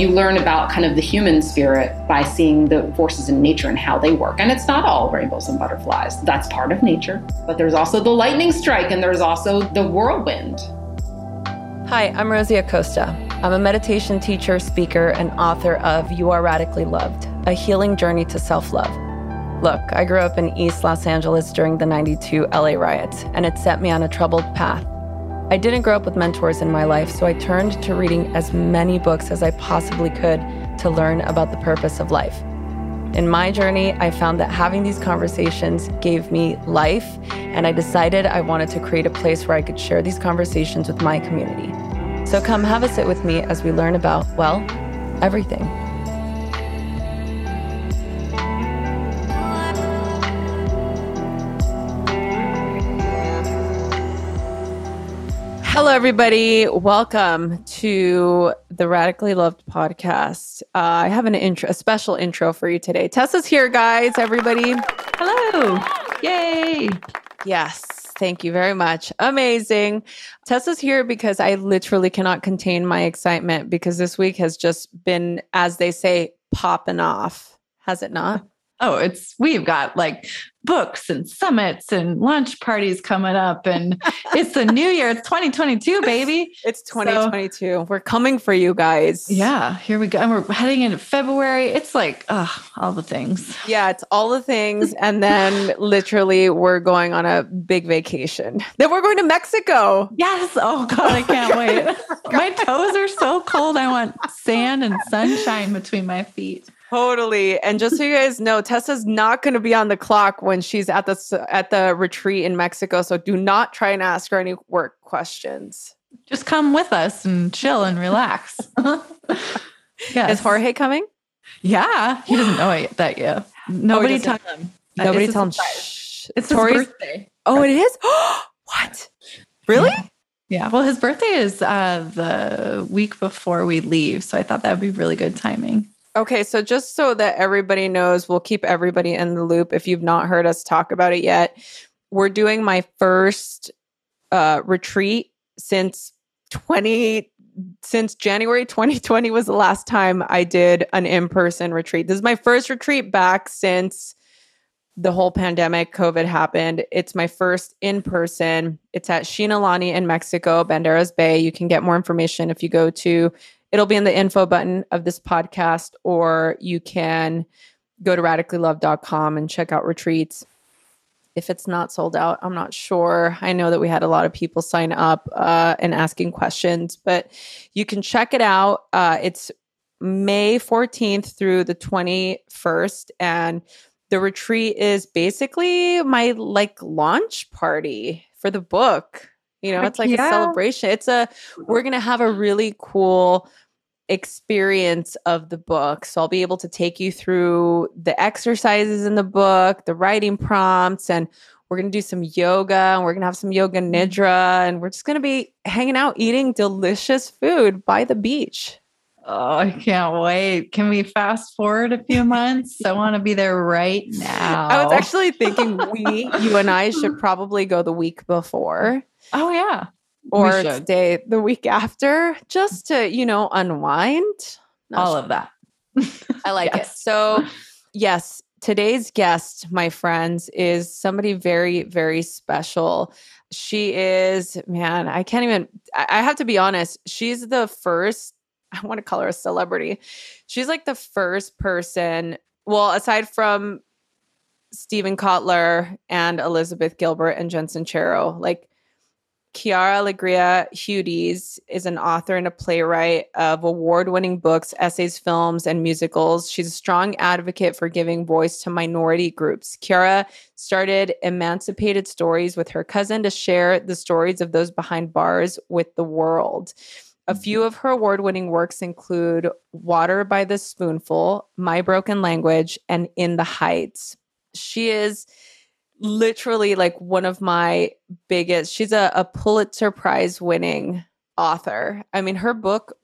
You learn about kind of the human spirit by seeing the forces in nature and how they work. And it's not all rainbows and butterflies. That's part of nature. But there's also the lightning strike and there's also the whirlwind. Hi, I'm Rosie Acosta. I'm a meditation teacher, speaker, and author of You Are Radically Loved, a healing journey to self love. Look, I grew up in East Los Angeles during the 92 LA riots, and it set me on a troubled path. I didn't grow up with mentors in my life, so I turned to reading as many books as I possibly could to learn about the purpose of life. In my journey, I found that having these conversations gave me life, and I decided I wanted to create a place where I could share these conversations with my community. So come have a sit with me as we learn about, well, everything. Hello, everybody. Welcome to the Radically Loved podcast. Uh, I have an intro, a special intro for you today. Tessa's here, guys. Everybody. Hello. Yay. Yes. Thank you very much. Amazing. Tessa's here because I literally cannot contain my excitement because this week has just been, as they say, popping off. Has it not? Oh, it's we've got like books and summits and lunch parties coming up and it's the new year. It's 2022, baby. It's 2022. So, we're coming for you guys. Yeah, here we go. And we're heading into February. It's like, oh, all the things. Yeah, it's all the things. And then literally we're going on a big vacation. Then we're going to Mexico. Yes. Oh God, I oh can't wait. my toes are so cold. I want sand and sunshine between my feet. Totally. And just so you guys know, Tessa's not going to be on the clock when she's at the at the retreat in Mexico. So do not try and ask her any work questions. Just come with us and chill and relax. yes. Is Jorge coming? Yeah, he doesn't know it, that yet. Nobody tell him. Nobody tell him. Shh. It's Tori's birthday. Oh, it is. what? Really? Yeah. yeah. Well, his birthday is uh, the week before we leave, so I thought that would be really good timing. Okay, so just so that everybody knows, we'll keep everybody in the loop if you've not heard us talk about it yet. We're doing my first uh, retreat since 20 since January 2020 was the last time I did an in-person retreat. This is my first retreat back since the whole pandemic COVID happened. It's my first in person. It's at Xinalani in Mexico, Banderas Bay. You can get more information if you go to It'll be in the info button of this podcast, or you can go to radicallylove.com and check out retreats. If it's not sold out, I'm not sure. I know that we had a lot of people sign up uh, and asking questions, but you can check it out. Uh, it's May 14th through the 21st. And the retreat is basically my like launch party for the book. You know, it's like yeah. a celebration. It's a, we're going to have a really cool experience of the book. So I'll be able to take you through the exercises in the book, the writing prompts, and we're going to do some yoga and we're going to have some yoga mm-hmm. nidra. And we're just going to be hanging out eating delicious food by the beach. Oh, I can't wait. Can we fast forward a few months? I want to be there right now. I was actually thinking we, you and I, should probably go the week before. Oh, yeah. Or stay the week after just to, you know, unwind. All of that. I like yes. it. So, yes, today's guest, my friends, is somebody very, very special. She is, man, I can't even, I have to be honest, she's the first, I want to call her a celebrity. She's like the first person, well, aside from Steven Kotler and Elizabeth Gilbert and Jen Sincero, like Quiara Alegria Hudes is an author and a playwright of award winning books, essays, films, and musicals. She's a strong advocate for giving voice to minority groups. Quiara started Emancipated Stories with her cousin to share the stories of those behind bars with the world. A mm-hmm. few of her award winning works include Water by the Spoonful, My Broken Language, and In the Heights. She is literally like one of my biggest she's a, a pulitzer prize winning author. I mean her book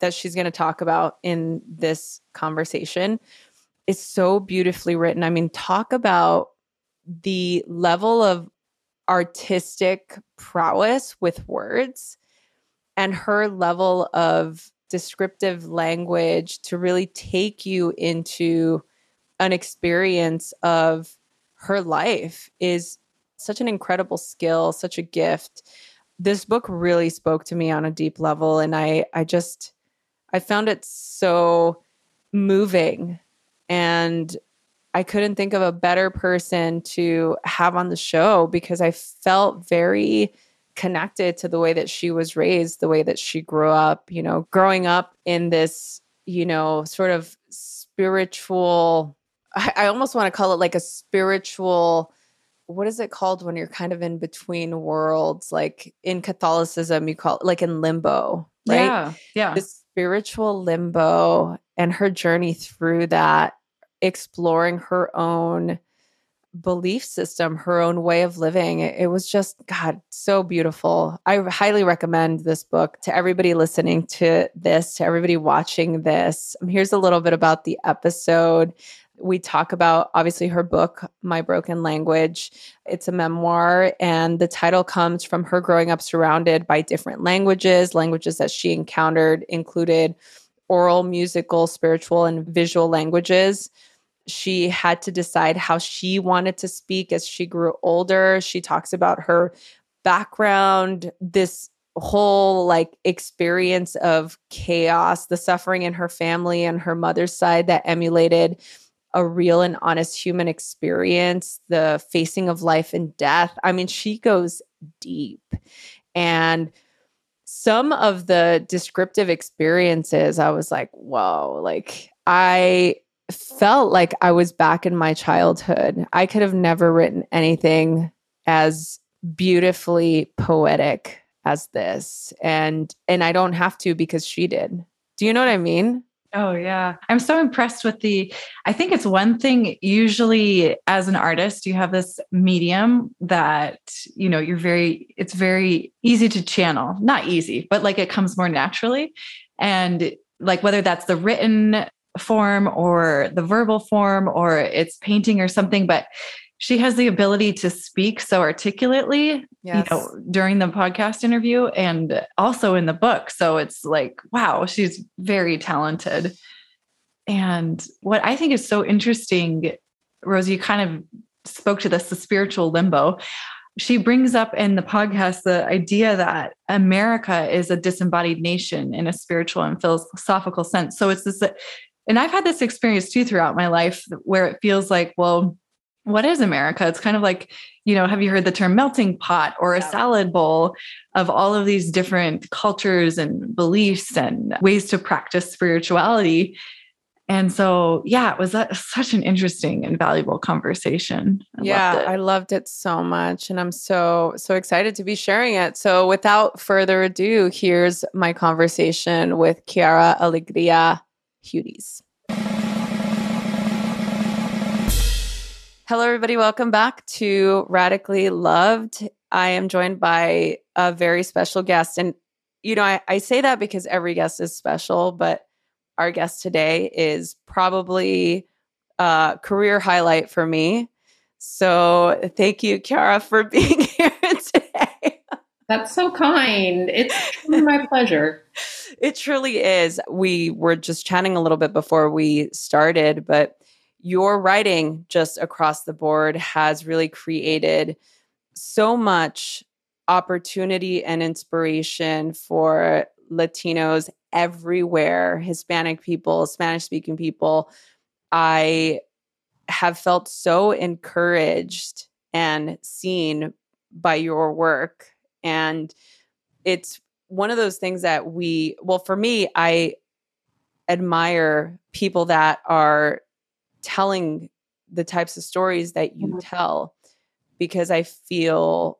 that she's going to talk about in this conversation is so beautifully written. I mean talk about the level of artistic prowess with words and her level of descriptive language to really take you into an experience of her life is such an incredible skill, such a gift. This book really spoke to me on a deep level and I I just I found it so moving and I couldn't think of a better person to have on the show because I felt very connected to the way that she was raised, the way that she grew up, you know, growing up in this, you know, sort of spiritual, I, I almost want to call it like a spiritual. What is it called when you're kind of in between worlds? Like in Catholicism, you call it like in limbo, right? Yeah. Yeah. The spiritual limbo and her journey through that exploring her own belief system, her own way of living. It, was just, God, so beautiful. I highly recommend this book to everybody listening to this, to everybody watching this. Here's a little bit about the episode. We talk about obviously her book, My Broken Language. It's a memoir, and the title comes from her growing up surrounded by different languages. Languages that she encountered included oral, musical, spiritual, and visual languages she had to decide how she wanted to speak as she grew older. She talks about her background, this whole like experience of chaos, the suffering in her family and her mother's side that emulated a real and honest human experience, the facing of life and death. I mean, she goes deep. And some of the descriptive experiences, I was like, whoa, like I felt like I was back in my childhood. I could have never written anything as beautifully poetic as this. And and I don't have to because she did. Do you know what I mean? Oh yeah. I'm so impressed with the I think it's one thing usually as an artist you have this medium that you know you're very it's very easy to channel. Not easy, but like it comes more naturally and like whether that's the written form or the verbal form or it's painting or something but she has the ability to speak so articulately yes. you know during the podcast interview and also in the book so it's like wow she's very talented and what i think is so interesting rosie you kind of spoke to this the spiritual limbo she brings up in the podcast the idea that America is a disembodied nation in a spiritual and philosophical sense. So it's this and I've had this experience too throughout my life where it feels like, well, what is America? It's kind of like, you know, have you heard the term melting pot or a salad bowl of all of these different cultures and beliefs and ways to practice spirituality? And so, yeah, it was a, such an interesting and valuable conversation. I yeah, loved I loved it so much. And I'm so, so excited to be sharing it. So, without further ado, here's my conversation with Quiara Alegria Hudes. Hello, everybody. Welcome back to Radically Loved. I am joined by a very special guest. And, you know, I, I say that because every guest is special, but our guest today is probably a career highlight for me. So thank you, Quiara, for being here today. That's so kind. It's my pleasure. It truly is. We were just chatting a little bit before we started, but your writing just across the board has really created so much opportunity and inspiration for Latinos everywhere, Hispanic people, Spanish speaking people. I have felt so encouraged and seen by your work. And it's one of those things that we, well, for me, I admire people that are telling the types of stories that you mm-hmm. tell because I feel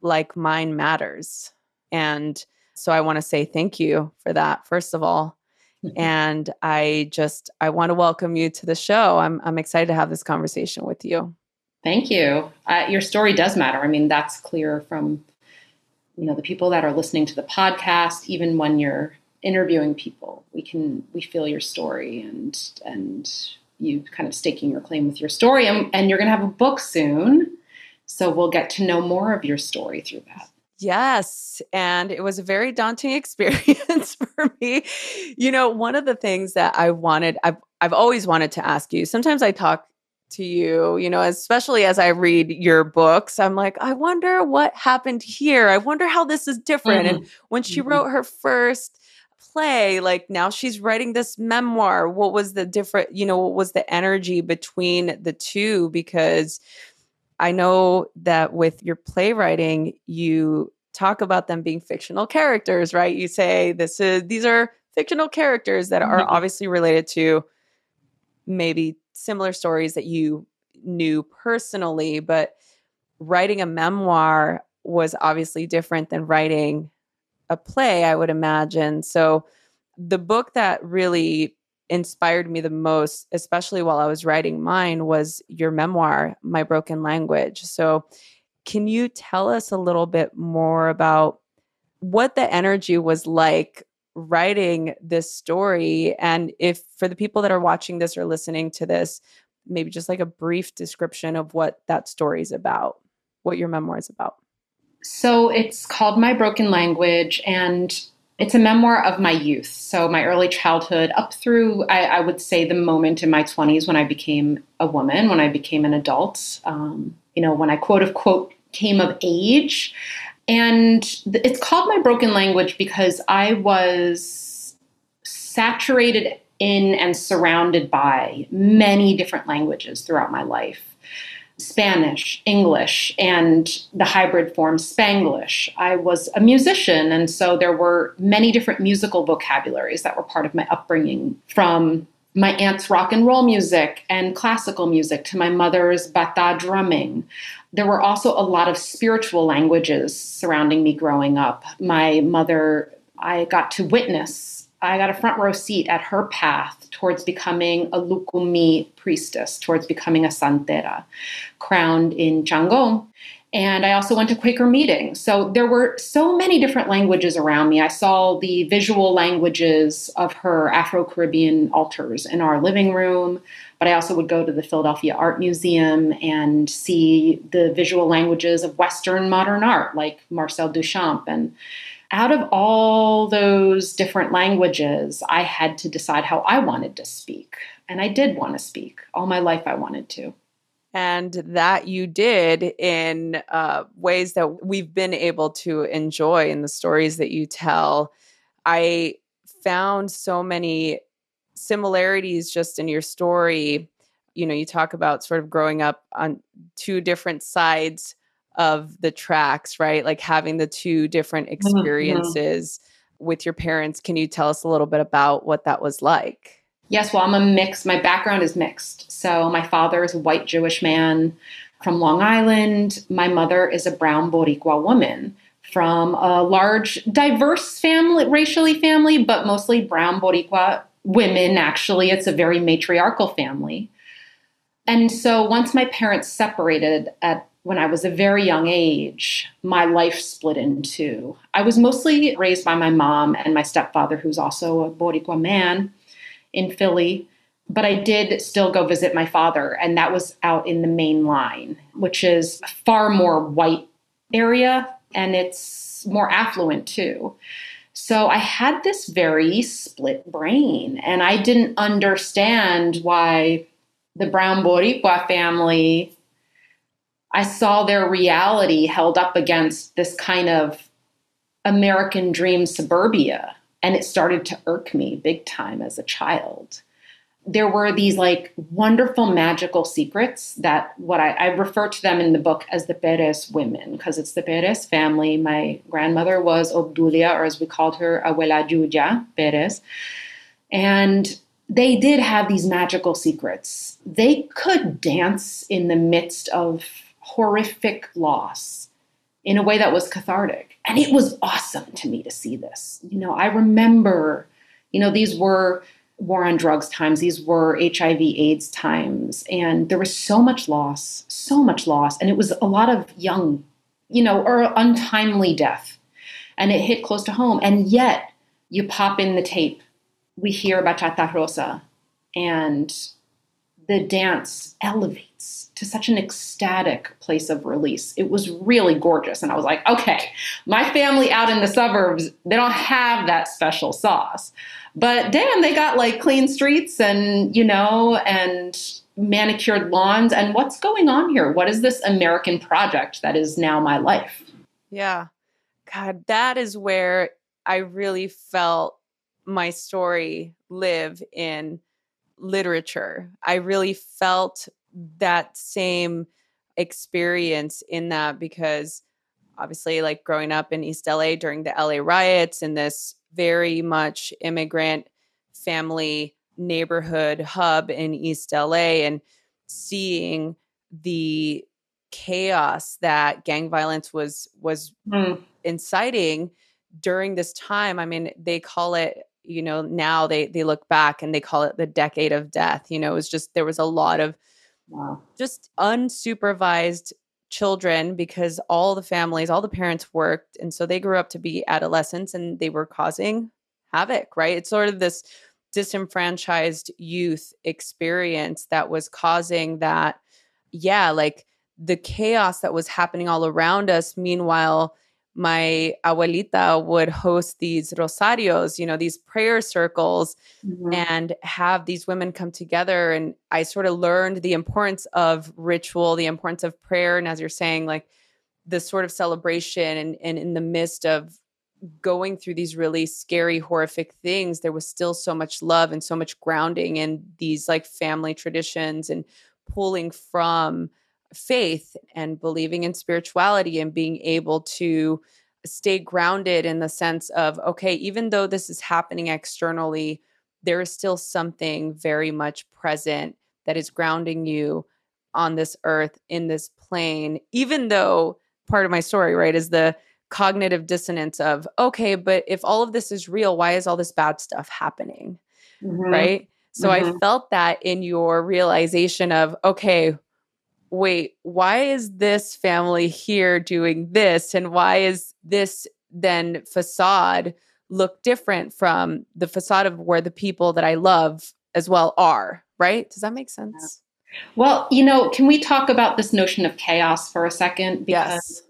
like mine matters. And so I want to say thank you for that, first of all. Mm-hmm. And I just I want to welcome you to the show. I'm I'm excited to have this conversation with you. Thank you. Uh, your story does matter. I mean, that's clear from you know the people that are listening to the podcast. Even when you're interviewing people, we can we feel your story and and you kind of staking your claim with your story. And, and you're going to have a book soon. So we'll get to know more of your story through that. Yes. And it was a very daunting experience for me. You know, one of the things that I wanted, I've, I've always wanted to ask you, sometimes I talk to you, you know, especially as I read your books, I'm like, I wonder what happened here. I wonder how this is different. Mm-hmm. And when she mm-hmm. wrote her first play, like now she's writing this memoir, what was the different, you know, what was the energy between the two? Because I know that with your playwriting, you talk about them being fictional characters, right? You say this is these are fictional characters that are mm-hmm. obviously related to maybe similar stories that you knew personally, but writing a memoir was obviously different than writing a play, I would imagine. So the book that really inspired me the most, especially while I was writing mine, was your memoir, My Broken Language. So, can you tell us a little bit more about what the energy was like writing this story? And if for the people that are watching this or listening to this, maybe just like a brief description of what that story is about, what your memoir is about. So, it's called My Broken Language, and it's a memoir of my youth. So, my early childhood up through, I, I, would say, the moment in my 20s when I became a woman, when I became an adult, um, you know, when I quote unquote came of age. And it's called My Broken Language because I was saturated in and surrounded by many different languages throughout my life. Spanish, English, and the hybrid form Spanglish. I was a musician, and so there were many different musical vocabularies that were part of my upbringing from my aunt's rock and roll music and classical music to my mother's bata drumming. There were also a lot of spiritual languages surrounding me growing up. My mother, I got to witness I got a front row seat at her path towards becoming a Lukumi priestess, towards becoming a santera, crowned in Changó. And I also went to Quaker meetings. So there were so many different languages around me. I saw the visual languages of her Afro Caribbean altars in our living room, but I also would go to the Philadelphia Art Museum and see the visual languages of Western modern art, like Marcel Duchamp and out of all those different languages, I had to decide how I wanted to speak. And I did want to speak. All my life, I wanted to. And that you did in uh, ways that we've been able to enjoy in the stories that you tell. I found so many similarities just in your story. You know, you talk about sort of growing up on two different sides of the tracks, right? Like having the two different mm-hmm, experiences mm-hmm. with your parents. Can you tell us a little bit about what that was like? Yes, well, I'm a mix. My background is mixed. So my father is a white Jewish man from Long Island. My mother is a brown Boricua woman from a large, diverse family, racially family, but mostly brown Boricua women. Actually, it's a very matriarchal family. And so once my parents separated at when I was a very young age, my life split in two. I was mostly raised by my mom and my stepfather, who's also a Boricua man in Philly. But I did still go visit my father, and that was out in the main line, which is a far more white area and it's more affluent too. So I had this very split brain, and I didn't understand why the Brown Boricua family I saw their reality held up against this kind of American dream suburbia. And it started to irk me big time as a child. There were these like wonderful magical secrets that what I, I refer to them in the book as the Perez women, because it's the Perez family. My grandmother was Obdulia, or as we called her, Abuela Julia Perez. And they did have these magical secrets. They could dance in the midst of horrific loss in a way that was cathartic. And it was awesome to me to see this. You know, I remember, you know, these were war on drugs times, these were HIV AIDS times, and there was so much loss, so much loss. And it was a lot of young, you know, or untimely death. And it hit close to home. And yet, you pop in the tape, we hear Bachata Rosa, and the dance elevates to such an ecstatic place of release. It was really gorgeous. And I was like, okay, my family out in the suburbs, they don't have that special sauce. But damn, they got like clean streets and, you know, and manicured lawns. And what's going on here? What is this American project that is now my life? Yeah. God, that is where I really felt my story live in literature. I really felt that same experience in that because obviously like growing up in East LA during the LA riots in this very much immigrant family neighborhood hub in East LA and seeing the chaos that gang violence was was mm. inciting during this time i mean they call it you know now they they look back and they call it the decade of death you know it was just there was a lot of wow. just unsupervised children because all the families all the parents worked and so they grew up to be adolescents and they were causing havoc right it's sort of this disenfranchised youth experience that was causing that yeah like the chaos that was happening all around us meanwhile my abuelita would host these rosarios, you know, these prayer circles, mm-hmm. and have these women come together. And I sort of learned the importance of ritual, the importance of prayer. And as you're saying, like this sort of celebration, and, and in the midst of going through these really scary, horrific things, there was still so much love and so much grounding in these like family traditions and pulling from faith and believing in spirituality and being able to stay grounded in the sense of okay even though this is happening externally there is still something very much present that is grounding you on this earth in this plane even though part of my story right is the cognitive dissonance of okay but if all of this is real why is all this bad stuff happening mm-hmm. right so mm-hmm. i felt that in your realization of okay wait, why is this family here doing this? And why is this then facade look different from the facade of where the people that I love as well are? Right? Does that make sense? Well, you know, can we talk about this notion of chaos for a second? Because yes.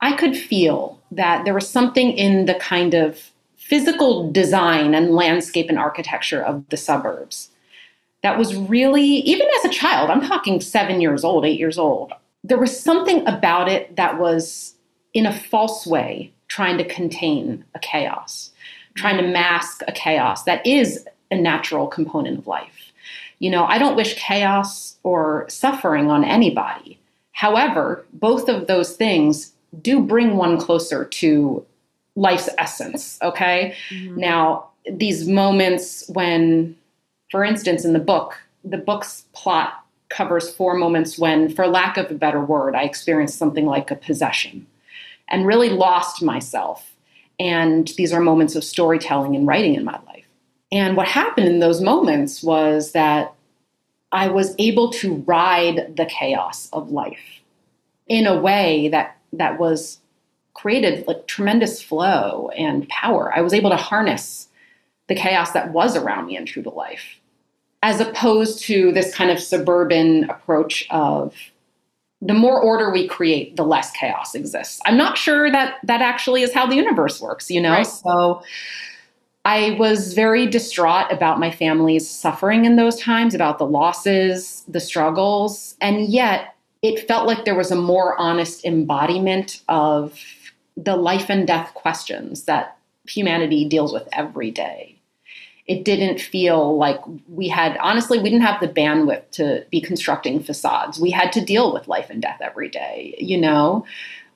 I could feel that there was something in the kind of physical design and landscape and architecture of the suburbs that was really, even as a child, I'm talking seven years old, eight years old, there was something about it that was in a false way trying to contain a chaos, trying to mask a chaos that is a natural component of life. You know, I don't wish chaos or suffering on anybody. However, both of those things do bring one closer to life's essence, okay? Mm-hmm. Now, these moments when for instance, in the book, the book's plot covers four moments when, for lack of a better word, I experienced something like a possession and really lost myself. And these are moments of storytelling and writing in my life. And what happened in those moments was that I was able to ride the chaos of life in a way that that was created like tremendous flow and power. I was able to harness the chaos that was around me and true to life, as opposed to this kind of suburban approach of the more order we create, the less chaos exists. I'm not sure that that actually is how the universe works, you know? Right. So I was very distraught about my family's suffering in those times, about the losses, the struggles, and yet it felt like there was a more honest embodiment of the life and death questions that humanity deals with every day it didn't feel like we had honestly we didn't have the bandwidth to be constructing facades. We had to deal with life and death every day you know?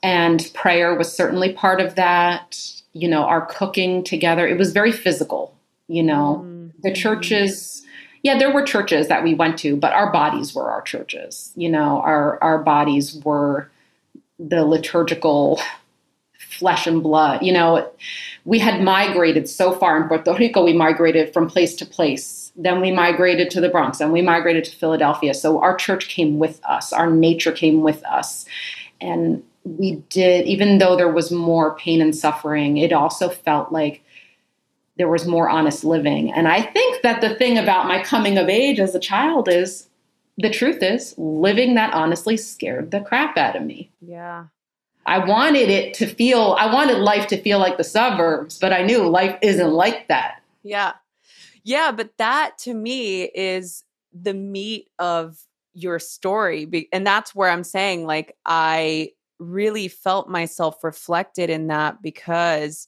And prayer was certainly part of that. You know our cooking together it was very physical you know? Mm-hmm. the churches yeah there were churches that we went to but our bodies were our churches you know? Our our bodies were the liturgical flesh and blood. You know, we had migrated so far in Puerto Rico, we migrated from place to place. Then we migrated to the Bronx and we migrated to Philadelphia. So our church came with us, our nature came with us. And we did, even though there was more pain and suffering, it also felt like there was more honest living. And I think that the thing about my coming of age as a child is the truth is, living that honestly scared the crap out of me. Yeah. I wanted it to feel, I wanted life to feel like the suburbs, but I knew life isn't like that. Yeah. Yeah. But that to me is the meat of your story. And that's where I'm saying, like, I really felt myself reflected in that because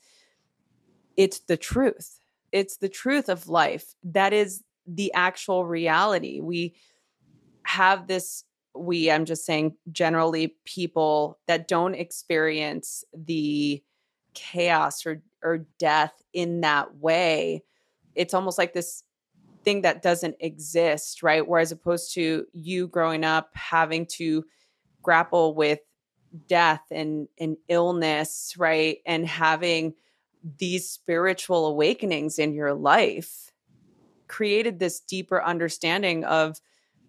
it's the truth. It's the truth of life. That is the actual reality. We have this we i'm just saying generally people that don't experience the chaos or or death in that way it's almost like this thing that doesn't exist right? Whereas opposed to you growing up having to grapple with death and and illness right? And having these spiritual awakenings in your life created this deeper understanding of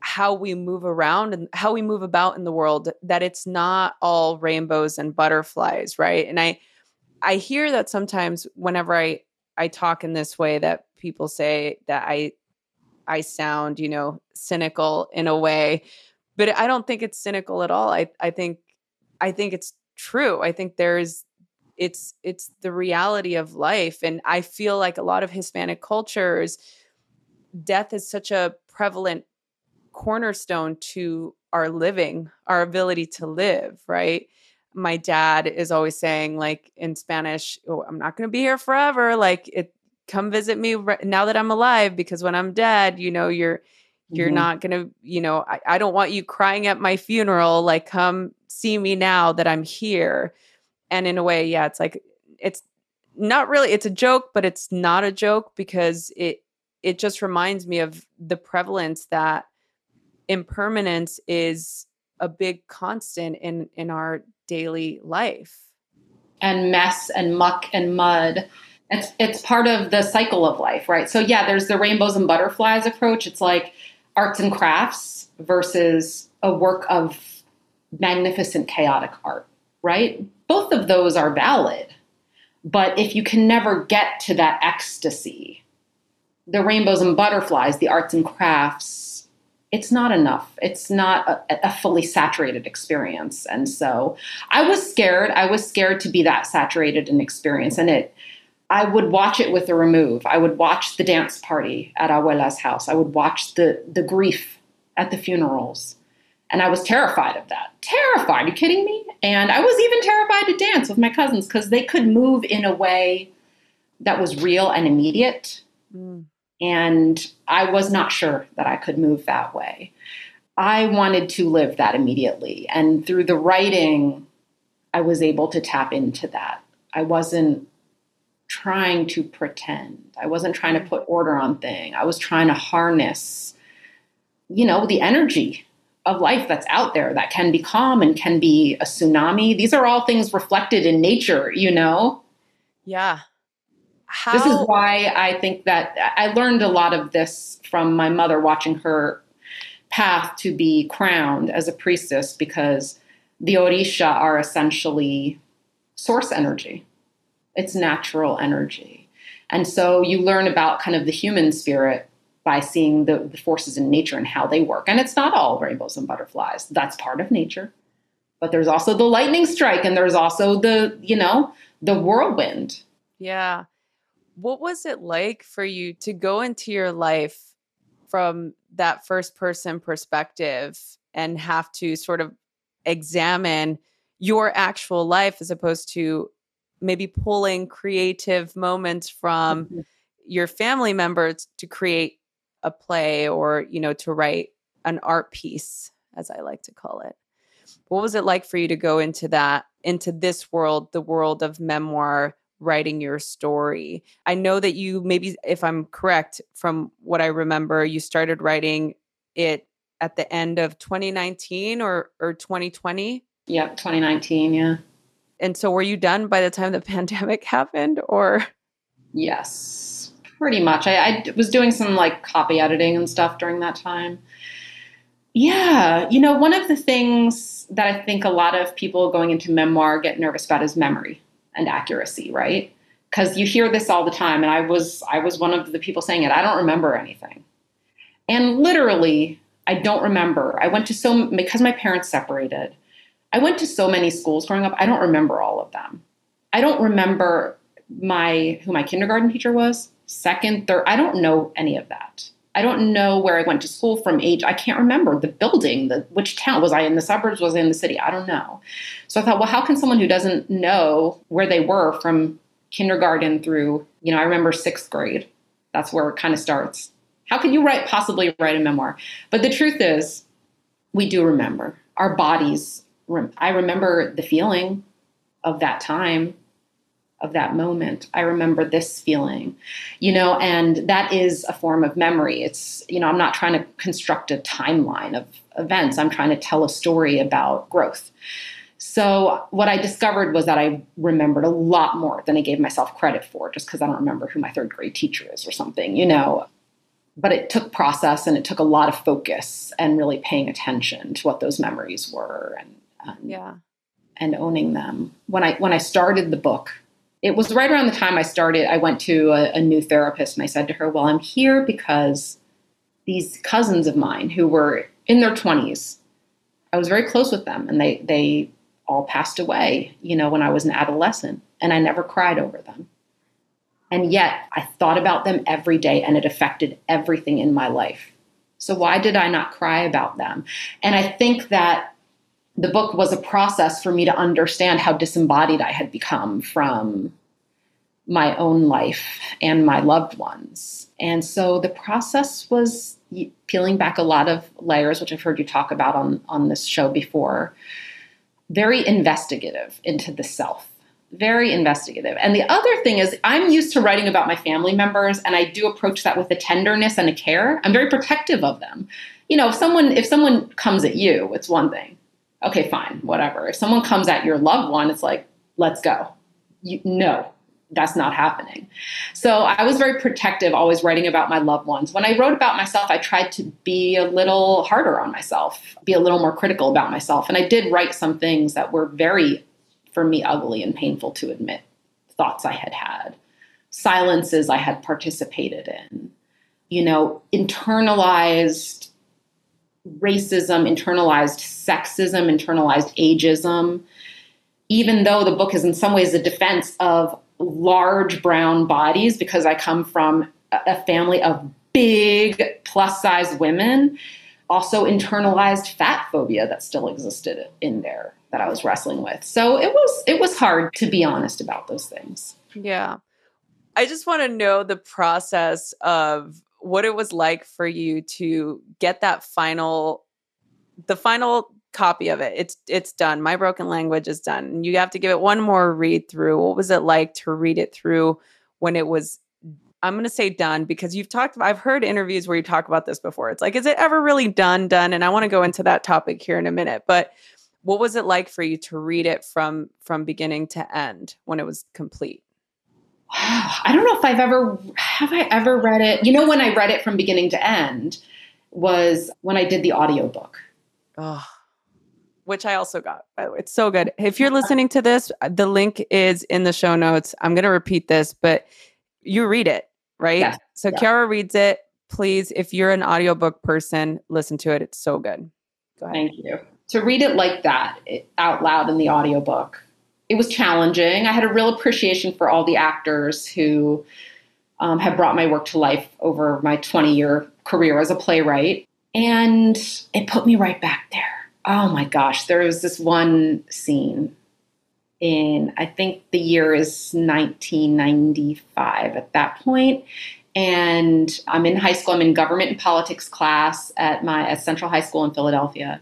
how we move around and how we move about in the world that it's not all rainbows and butterflies right? And i i hear that sometimes whenever i i talk in this way that people say that i i sound you know cynical in a way but i don't think it's cynical at all. I i think i think it's true. I think there's it's it's the reality of life. And i feel like a lot of hispanic cultures death is such a prevalent cornerstone to our living, our ability to live, right? My dad is always saying, like in Spanish, oh, I'm not going to be here forever. Like, it, come visit me now that I'm alive, because when I'm dead, you know, you're, you're mm-hmm. not going to, you know, I, I don't want you crying at my funeral. Like, come see me now that I'm here. And in a way, yeah, it's like, it's not really, it's a joke, but it's not a joke because it, it just reminds me of the prevalence that impermanence is a big constant in in our daily life. And mess and muck and mud it's it's part of the cycle of life right? So yeah there's the rainbows and butterflies approach. It's like arts and crafts versus a work of magnificent chaotic art right? Both of those are valid. But if you can never get to that ecstasy the rainbows and butterflies the arts and crafts it's not enough. It's not a, a, fully saturated experience. And so I was scared. I was scared to be that saturated in experience. And it, I would watch it with a remove. I would watch the dance party at Abuela's house. I would watch the, the grief at the funerals. And I was terrified of that. Terrified. Are you kidding me? And I was even terrified to dance with my cousins because they could move in a way that was real and immediate. Mm. And I was not sure that I could move that way. I wanted to live that immediately. And through the writing, I was able to tap into that. I wasn't trying to pretend. I wasn't trying to mm-hmm. put order on thing. I was trying to harness, you know, the energy of life that's out there that can be calm and can be a tsunami. These are all things reflected in nature, you know? Yeah. How- this is why I think that I learned a lot of this from my mother watching her path to be crowned as a priestess because the Orisha are essentially source energy. It's natural energy. And so you learn about kind of the human spirit by seeing the, the forces in nature and how they work. And it's not all rainbows and butterflies. That's part of nature. But there's also the lightning strike and there's also the, you know, the whirlwind. Yeah. What was it like for you to go into your life from that first person perspective and have to sort of examine your actual life as opposed to maybe pulling creative moments from mm-hmm. your family members to create a play or you know to write an art piece as i like to call it what was it like for you to go into that into this world the world of memoir writing your story. I know that you maybe if I'm correct from what I remember, you started writing it at the end of 2019 or or 2020? Yep, 2019, yeah. And so were you done by the time the pandemic happened or Yes. Pretty much. I, I was doing some like copy editing and stuff during that time. Yeah, you know, one of the things that I think a lot of people going into memoir get nervous about is memory and accuracy, right? Because you hear this all the time, and I was I was one of the people saying it. I don't remember anything, and literally, I don't remember. I went to so because my parents separated. I went to so many schools growing up. I don't remember all of them. I don't remember my who my kindergarten teacher was, second, third. I don't know any of that. I don't know where I went to school from age. I can't remember the building, the which town was I in the suburbs, was I in the city? I don't know. So I thought, well, how can someone who doesn't know where they were from kindergarten through, you know, I remember sixth grade. That's where it kind of starts. How can you write possibly write a memoir? But the truth is, we do remember. Our bodies. I remember the feeling of that time of that moment. I remember this feeling, you know, and that is a form of memory. It's, you know, I'm not trying to construct a timeline of events, I'm trying to tell a story about growth. So, what I discovered was that I remembered a lot more than I gave myself credit for, just because I don't remember who my third grade teacher is or something, you know. But it took process and it took a lot of focus and really paying attention to what those memories were and, and yeah and owning them. When I when I started the book, it was right around the time I started, I went to a, a, new therapist and I said to her, Well, I'm here because these cousins of mine who were in their 20s, I was very close with them and they, they all passed away, you know, when I was an adolescent and I never cried over them. And yet I thought about them every day and it affected everything in my life. So why did I not cry about them? And I think that the book was a process for me to understand how disembodied I had become from my own life and my loved ones. And so the process was peeling back a lot of layers, which I've heard you talk about on, on this show before, very investigative into the self. Very investigative. And the other thing is, I'm used to writing about my family members, and I do approach that with a tenderness and a care. I'm very protective of them. You know, if someone if someone comes at you, it's one thing okay, fine, whatever. If someone comes at your loved one, it's like, let's go. You, no, that's not happening. So I was very protective, always writing about my loved ones. When I wrote about myself, I tried to be a little harder on myself, be a little more critical about myself. And I did write some things that were very, for me, ugly and painful to admit thoughts I had had, silences I had participated in, you know, internalized racism, internalized sexism, internalized ageism, even though the book is in some ways a defense of large brown bodies because I come from a family of big plus size women, also internalized fat phobia that still existed in there that I was wrestling with. So it was it was hard to be honest about those things. Yeah. I just want to know the process of what it was like for you to get that final the final copy of it. It's it's done. My broken language is done. You have to give it one more read through. What was it like to read it through when it was i'm going to say done because you've talked i've heard interviews where you talk about this before. It's like is it ever really done done? And i want to go into that topic here in a minute. But what was it like for you to read it from from beginning to end when it was complete I don't know if I've ever have I ever read it. You know, when I read it from beginning to end was when I did the audiobook. Oh, which I also got, by the way. It's so good. If you're listening to this, the link is in the show notes. I'm going to repeat this, but you read it, right? Yes. So yeah. Quiara reads it. Please, if you're an audiobook person, listen to it. It's so good. Go ahead. Thank you. To read it like that it, out loud in the audiobook it was challenging. I had a real appreciation for all the actors who um, have brought my work to life over my 20 year career as a playwright. And it put me right back there. Oh my gosh, there was this one scene in, I think the year is 1995 at that point. And I'm in high school, I'm in government and politics class at my at Central High School in Philadelphia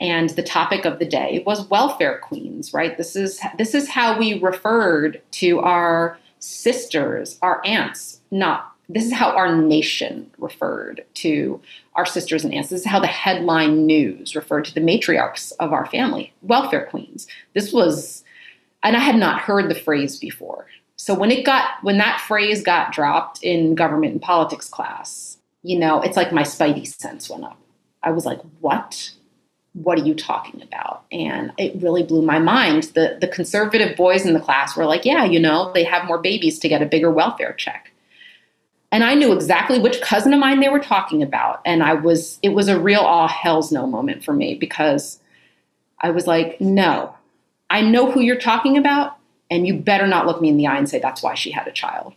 and the topic of the day was welfare queens right? This is this is how we referred to our sisters our aunts not this is how our nation referred to our sisters and aunts. This is how the headline news referred to the matriarchs of our family welfare queens. This was and i had not heard the phrase before. So when it got when that phrase got dropped in government and politics class you know it's like my spidey sense went up. I was like what what are you talking about? And it really blew my mind. The the conservative boys in the class were like, yeah, you know, they have more babies to get a bigger welfare check. and I knew exactly which cousin of mine they were talking about. And I was, it was a real all hell's no moment for me because I was like, no, I know who you're talking about, and you better not look me in the eye and say that's why she had a child,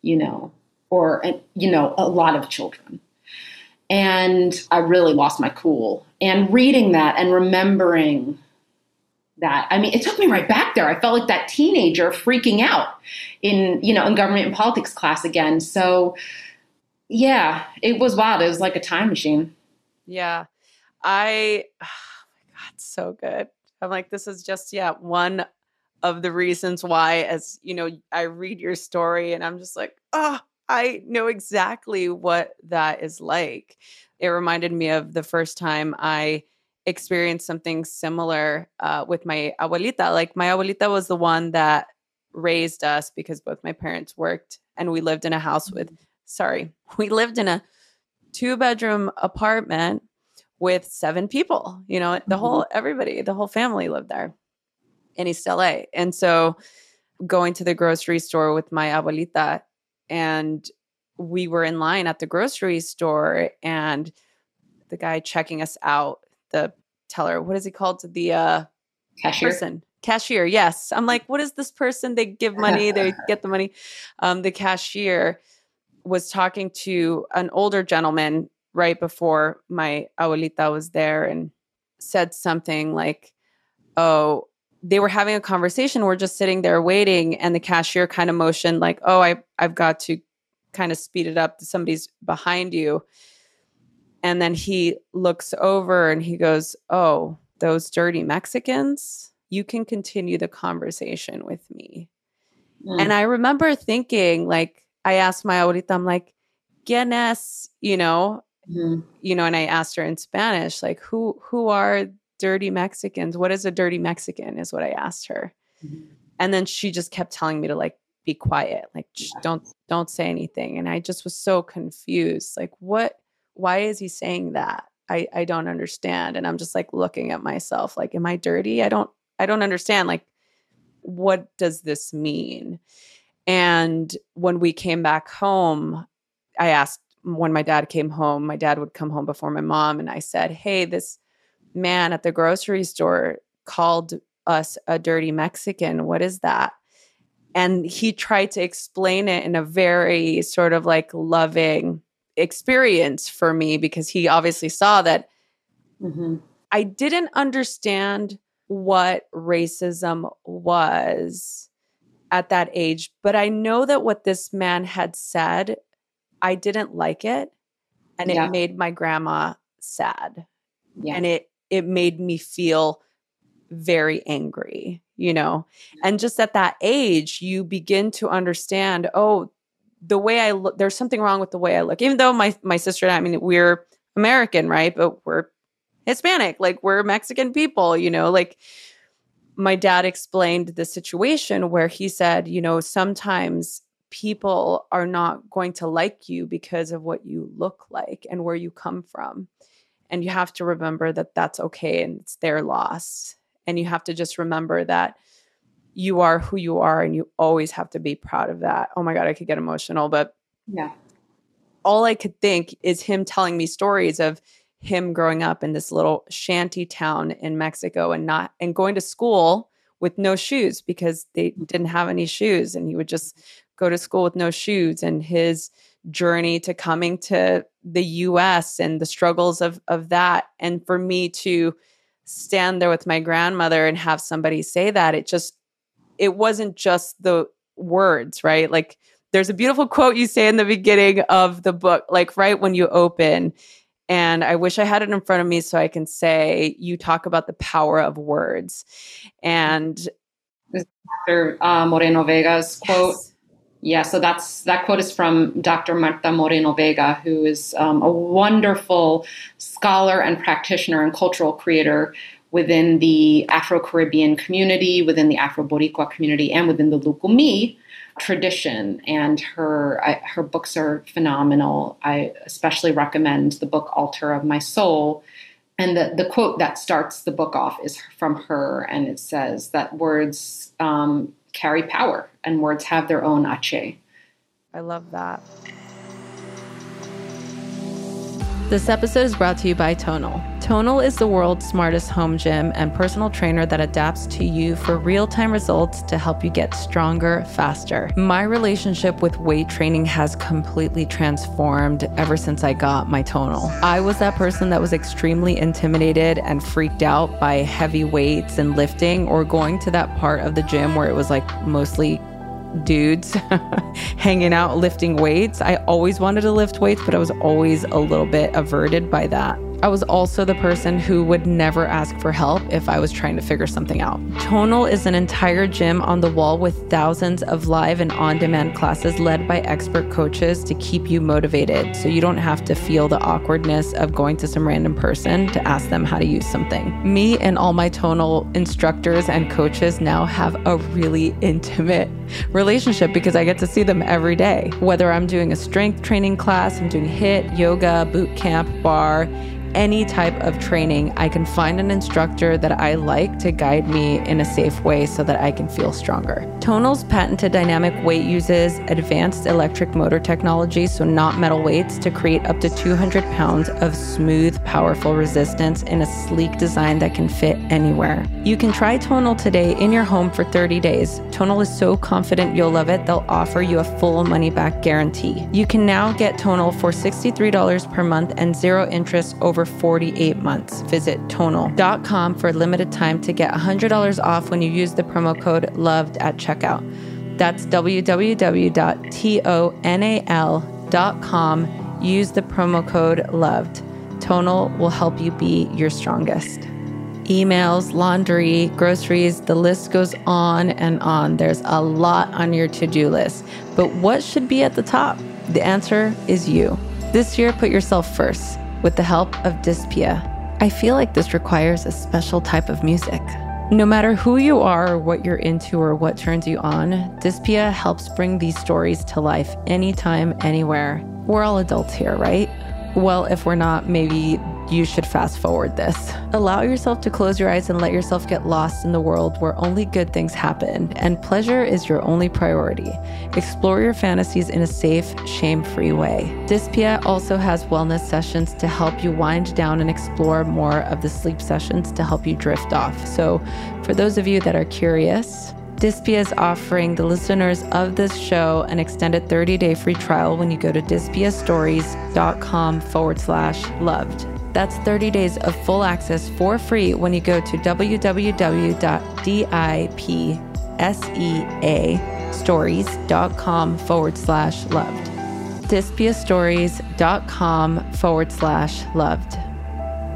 you know, or, you know, a lot of children. And I really lost my cool. And reading that and remembering that i mean it took me right back there. I felt like that teenager freaking out in you know in government and politics class again. So yeah it was wild. It was like a time machine. Yeah. I oh my god so good. I'm like this is just yeah one of the reasons why as you know i read your story and i'm just like oh i know exactly what that is like it reminded me of the first time i experienced something similar uh, with my abuelita. Like my abuelita was the one that raised us because both my parents worked and we lived in a house with, mm-hmm. sorry, we lived in a two bedroom apartment with seven people, you know, the mm-hmm. whole, everybody, the whole family lived there in East LA. And so going to the grocery store with my abuelita and we were in line at the grocery store and the guy checking us out the teller. What is he called? The uh, cashier. Person. Cashier. Yes. I'm like, what is this person? They give money. they get the money. Um, the cashier was talking to an older gentleman right before my abuelita was there and said something like, "Oh." They were having a conversation. We're just sitting there waiting, and the cashier kind of motioned, like, "Oh, I, I've got to kind of speed it up. Somebody's behind you." And then he looks over and he goes, Oh, those dirty Mexicans, you can continue the conversation with me. Mm. And I remember thinking, like, I asked my abuelita, I'm like, ¿Quién es? You know, mm-hmm. you know, and I asked her in Spanish, like, who who are dirty Mexicans? What is a dirty Mexican? Is what I asked her. Mm-hmm. And then she just kept telling me to like be quiet, like don't don't say anything. And I just was so confused. Like, what why is he saying that? I, I don't understand. And I'm just like looking at myself like, am I dirty? I don't, I don't understand. Like, what does this mean? And when we came back home, I asked when my dad came home, my dad would come home before my mom. And I said, Hey, this man at the grocery store called us a dirty Mexican. What is that? And he tried to explain it in a very sort of like loving, experience for me because he obviously saw that mm-hmm. I didn't understand what racism was at that age, but I know that what this man had said, I didn't like it and yeah. it made my grandma sad. Yeah. And it it made me feel very angry, you know. And just at that age, you begin to understand, oh, the way I look, there's something wrong with the way I look. Even though my my sister and I, I mean, we're American, right? But we're Hispanic, like we're Mexican people, you know, like my dad explained the situation where he said, you know, sometimes people are not going to like you because of what you look like and where you come from. And you have to remember that that's okay and it's their loss. And you have to just remember that you are who you are and you always have to be proud of that. Oh my God, I could get emotional, but yeah. All I could think is him telling me stories of him growing up in this little shanty town in Mexico and not and going to school with no shoes because they mm. didn't have any shoes and he would just go to school with no shoes and his journey to coming to the US and the struggles of of that and for me to stand there with my grandmother and have somebody say that it just it wasn't just the words, right? Like there's a beautiful quote you say in the beginning of the book, like right when you open. And I wish I had it in front of me so I can say you talk about the power of words. And Dr. Uh, Moreno Vega's quote. Yeah, so that's that quote is from Dr. Marta Moreno Vega, who is um, a wonderful scholar and practitioner and cultural creator within the Afro Caribbean community, within the Afro Boricua community, and within the Lukumi tradition. And her I, her books are phenomenal. I especially recommend the book Altar of My Soul. And the, the quote that starts the book off is from her, and it says that words um, carry power and words have their own aché. I love that. This episode is brought to you by Tonal. Tonal is the world's smartest home gym and personal trainer that adapts to you for real time results to help you get stronger faster. My relationship with weight training has completely transformed ever since I got my Tonal. I was that person that was extremely intimidated and freaked out by heavy weights and lifting or going to that part of the gym where it was like mostly dudes hanging out lifting weights. I always wanted to lift weights, but I was always a little bit averted by that. I was also the person who would never ask for help if I was trying to figure something out. Tonal is an entire gym on the wall with thousands of live and on demand classes led by expert coaches to keep you motivated so you don't have to feel the awkwardness of going to some random person to ask them how to use something. Me and all my tonal instructors and coaches now have a really intimate relationship because I get to see them every day. Whether I'm doing a strength training class, I'm doing HIIT, yoga, boot camp, barre, any type of training, I can find an instructor that I like to guide me in a safe way so that I can feel stronger. Tonal's patented dynamic weight uses advanced electric motor technology, so not metal weights, to create up to 200 pounds of smooth, powerful resistance in a sleek design that can fit anywhere. You can try Tonal today in your home for 30 days. Tonal is so confident you'll love it, they'll offer you a full money back guarantee. You can now get Tonal for $63 per month and zero interest over 48 months. Visit tonal.com for a limited time to get $100 off when you use the promo code LOVED at checkout. That's www.tonal.com. Use the promo code LOVED. Tonal will help you be your strongest. Emails, laundry, groceries, the list goes on and on. There's a lot on your to do list. But what should be at the top? The answer is you. This year, put yourself first with the help of Dipsea. I feel like this requires a special type of music. No matter who you are what you're into or what turns you on, Dipsea helps bring these stories to life anytime, anywhere. We're all adults here, right? Well, if we're not, maybe you should fast forward this. Allow yourself to close your eyes and let yourself get lost in the world where only good things happen and pleasure is your only priority. Explore your fantasies in a safe, shame free way. Dipsea also has wellness sessions to help you wind down and explore more of the sleep sessions to help you drift off. So, for those of you that are curious, Dipsea is offering the listeners of this show an extended 30 day free trial when you go to dipseastories.com forward slash loved. That's 30 days of full access for free when you go to www.dipseastories.com forward slash loved. Dipseastories.com forward slash loved.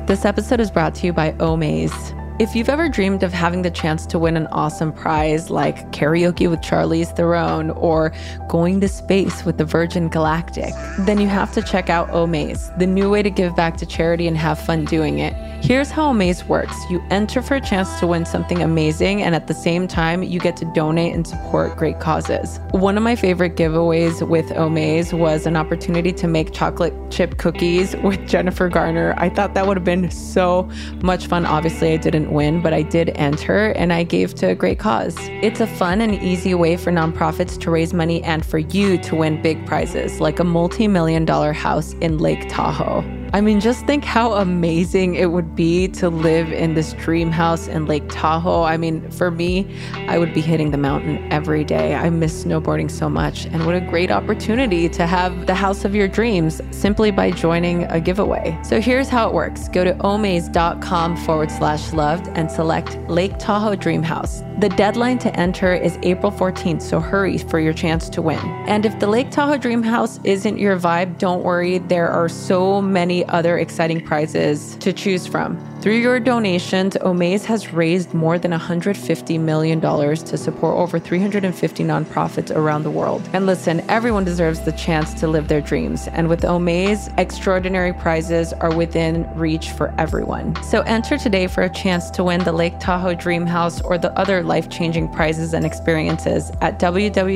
This episode is brought to you by Omaze. If you've ever dreamed of having the chance to win an awesome prize like karaoke with Charlize Theron or going to space with the Virgin Galactic, then you have to check out Omaze, the new way to give back to charity and have fun doing it. Here's how Omaze works you enter for a chance to win something amazing, and at the same time, you get to donate and support great causes. One of my favorite giveaways with Omaze was an opportunity to make chocolate chip cookies with Jennifer Garner. I thought that would have been so much fun. Obviously, I didn't win, but I did enter and I gave to a great cause. It's a fun and easy way for nonprofits to raise money and for you to win big prizes like a multi million dollar house in Lake Tahoe. I mean, just think how amazing it would be to live in this dream house in Lake Tahoe. I mean, for me, I would be hitting the mountain every day. I miss snowboarding so much. And what a great opportunity to have the house of your dreams simply by joining a giveaway. So here's how it works go to omaze.com forward slash loved and select Lake Tahoe Dream House. The deadline to enter is April 14th, so hurry for your chance to win. And if the Lake Tahoe Dream House isn't your vibe, don't worry. There are so many other exciting prizes to choose from. Through your donations, Omaze has raised more than $150 million to support over 350 nonprofits around the world. And listen, everyone deserves the chance to live their dreams. And with Omaze, extraordinary prizes are within reach for everyone. So enter today for a chance to win the Lake Tahoe Dream House or the other life changing prizes and experiences at www.omaze.com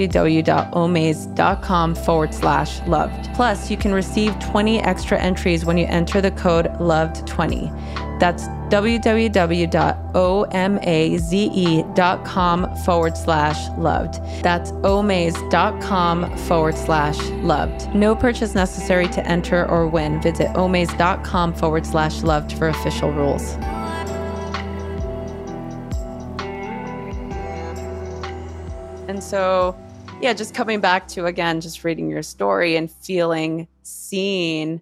forward slash loved. Plus, you can receive 20 extra entries when you enter the code LOVED20. That's www.omaze.com forward slash loved. That's omaze.com forward slash loved. No purchase necessary to enter or win. Visit omaze.com forward slash loved for official rules. And so, yeah, just coming back to again, just reading your story and feeling seen,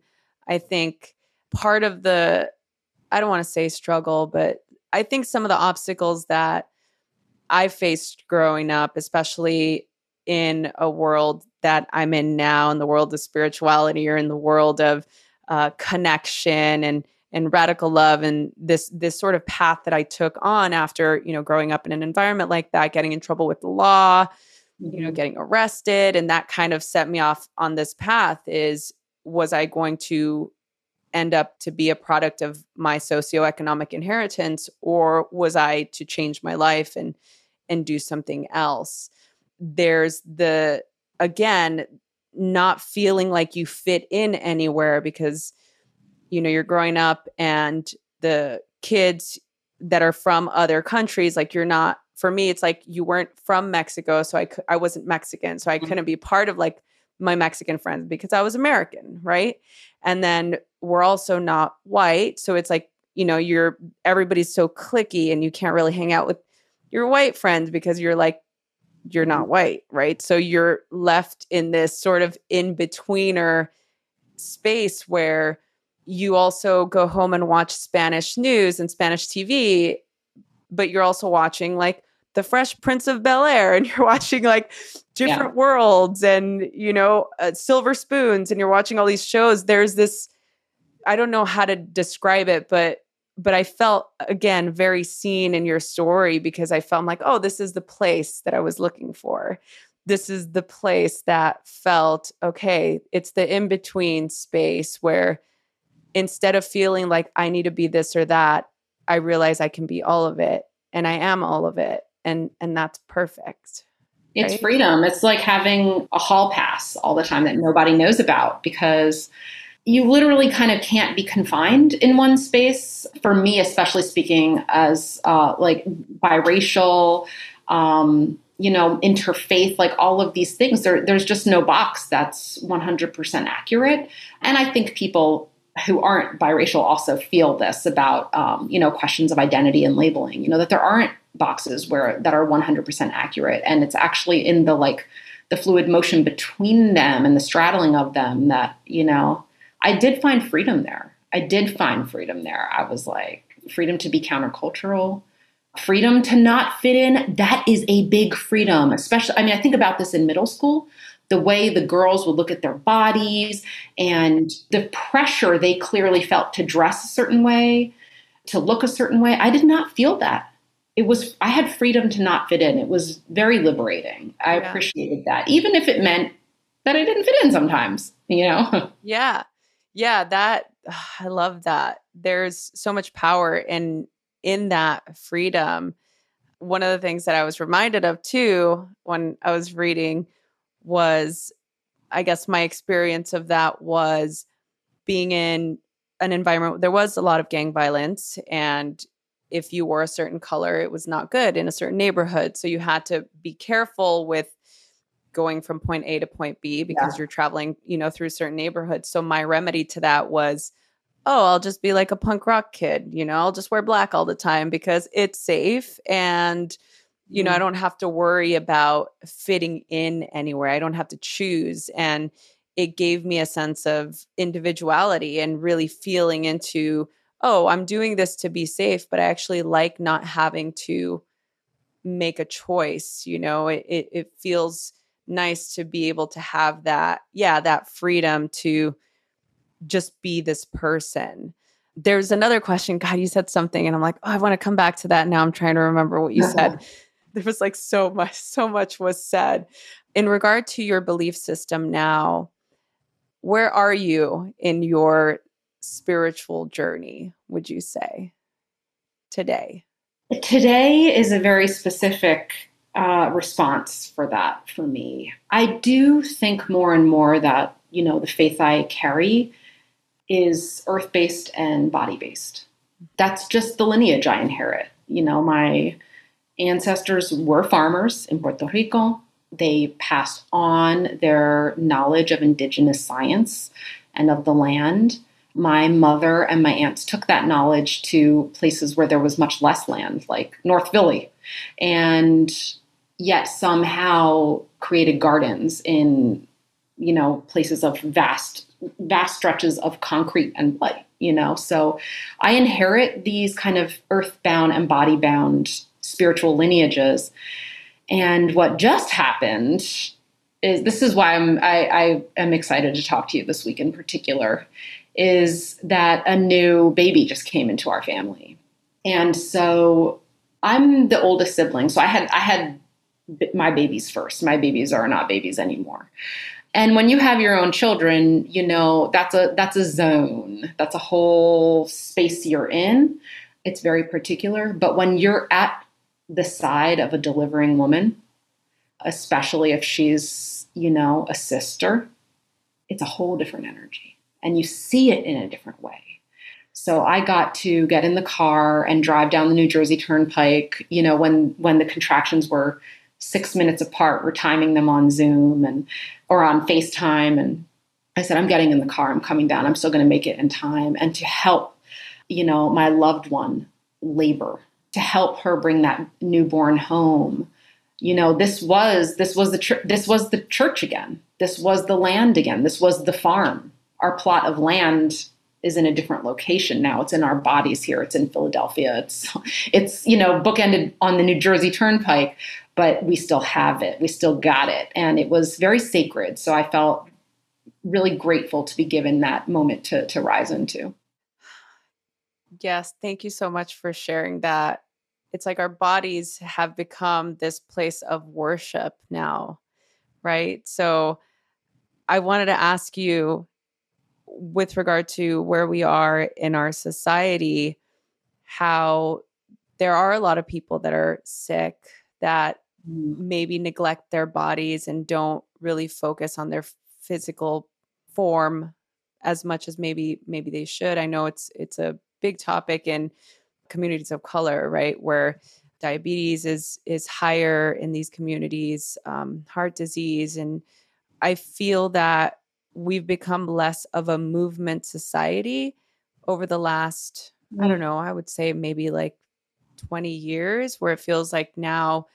I think part of the, I don't want to say struggle, but I think some of the obstacles that I faced growing up, especially in a world that I'm in now, in the world of spirituality or in the world of uh, connection and and radical love and this this sort of path that I took on after you know growing up in an environment like that, getting in trouble with the law, you know, Mm-hmm. getting arrested, and that kind of set me off on this path. Is was I going to end up to be a product of my socioeconomic inheritance, or was I to change my life and and do something else? There's the again not feeling like you fit in anywhere because you know you're growing up and the kids that are from other countries like you're not for me it's like you weren't from Mexico so I I wasn't Mexican so I Mhm. couldn't be part of like my Mexican friends because I was American right? And then we're also not white so it's like you know you're everybody's so clicky and you can't really hang out with your white friends because you're like you're not mm-hmm. white right? So you're left in this sort of in betweener space where you also go home and watch Spanish news and Spanish TV, but you're also watching like The Fresh Prince of Bel Air and you're watching like different worlds and, you know, uh, Silver Spoons and you're watching all these shows. There's this, I don't know how to describe it, but but I felt again very seen in your story because I felt like, oh, this is the place that I was looking for. This is the place that felt okay. It's the in between space where instead of feeling like I need to be this or that, I realize I can be all of it and I am all of it. And and that's perfect. It's right? freedom. It's like having a hall pass all the time that nobody knows about because you literally kind of can't be confined in one space. For me, especially speaking as uh, like biracial, um, you know, interfaith, like all of these things, there, there's just no box that's 100% accurate. And I think people who aren't biracial also feel this about, um, you know, questions of identity and labeling, you know, that there aren't boxes where that are 100% accurate. And it's actually in the like the fluid motion between them and the straddling of them that, you know, I did find freedom there. I did find freedom there. I was like, freedom to be countercultural, freedom to not fit in. That is a big freedom, especially, I mean, I think about this in middle school, the way the girls would look at their bodies and the pressure they clearly felt to dress a certain way, to look a certain way. I did not feel that. It was, I had freedom to not fit in. It was very liberating. I Yeah. appreciated that, even if it meant that I didn't fit in sometimes, you know? Yeah. Yeah, that I love that. There's so much power in in that freedom. One of the things that I was reminded of too when I was reading was I guess my experience of that was being in an environment there was a lot of gang violence and if you wore a certain color it was not good in a certain neighborhood so you had to be careful with going from point A to point B because you're traveling, you know, through certain neighborhoods. So my remedy to that was, oh, I'll just be like a punk rock kid, you know, I'll just wear black all the time because it's safe and you know, I mm-hmm. don't have to worry about fitting in anywhere. I don't have to choose and it gave me a sense of individuality and really feeling into, oh, I'm doing this to be safe, but I actually like not having to make a choice, you know. It it, it feels nice to be able to have that yeah that freedom to just be this person there's another question god you said something and i'm like oh i want to come back to that now i'm trying to remember what you said there was like so much so much was said in regard to your belief system now where are you in your spiritual journey would you say today Today is a very specific uh, response for that for me. I do think more and more that, you know, the faith I carry is earth based and body based. that's just the lineage I inherit. You know, my ancestors were farmers in Puerto Rico. They passed on their knowledge of indigenous science and of the land. My mother and my aunts took that knowledge to places where there was much less land, like North Philly, and yet somehow created gardens in, you know, places of vast, vast stretches of concrete and light, you know. So I inherit these kind of earthbound and body bound spiritual lineages. And what just happened is this is why I'm I, I am excited to talk to you this week in particular, is that a new baby just came into our family. And so I'm the oldest sibling. So I had I had my babies first. My babies are not babies anymore. And when you have your own children, you know, that's a that's a zone. That's a whole space you're in. It's very particular, but when you're at the side of a delivering woman, especially if she's, you know, a sister, it's a whole different energy. And you see it in a different way. So I got to get in the car and drive down the New Jersey Turnpike, you know, when when the contractions were six minutes apart, we're timing them on Zoom and or on FaceTime. And I said, I'm getting in the car, I'm coming down, I'm still gonna make it in time. And to help, you know, my loved one labor to help her bring that newborn home. You know this was this was the tr- this was the church again. This was the land again. This was the farm. Our plot of land is in a different location now. It's in our bodies here. It's in philadelphia. It's it's you know bookended on the new jersey turnpike but we still have it. We still got it. And it was very sacred. So i felt really grateful to be given that moment to to rise into Yes, thank you so much for sharing that. It's like our bodies have become this place of worship now, right? So I wanted to ask you with regard to where we are in our society, how there are a lot of people that are sick that mm. maybe neglect their bodies and don't really focus on their physical form as much as maybe maybe they should. I know it's it's a big topic in communities of color, right? Where diabetes is is higher in these communities, um, heart disease, and I feel that we've become less of a movement society over the last, I don't know, I would say maybe like 20 years, where it feels like now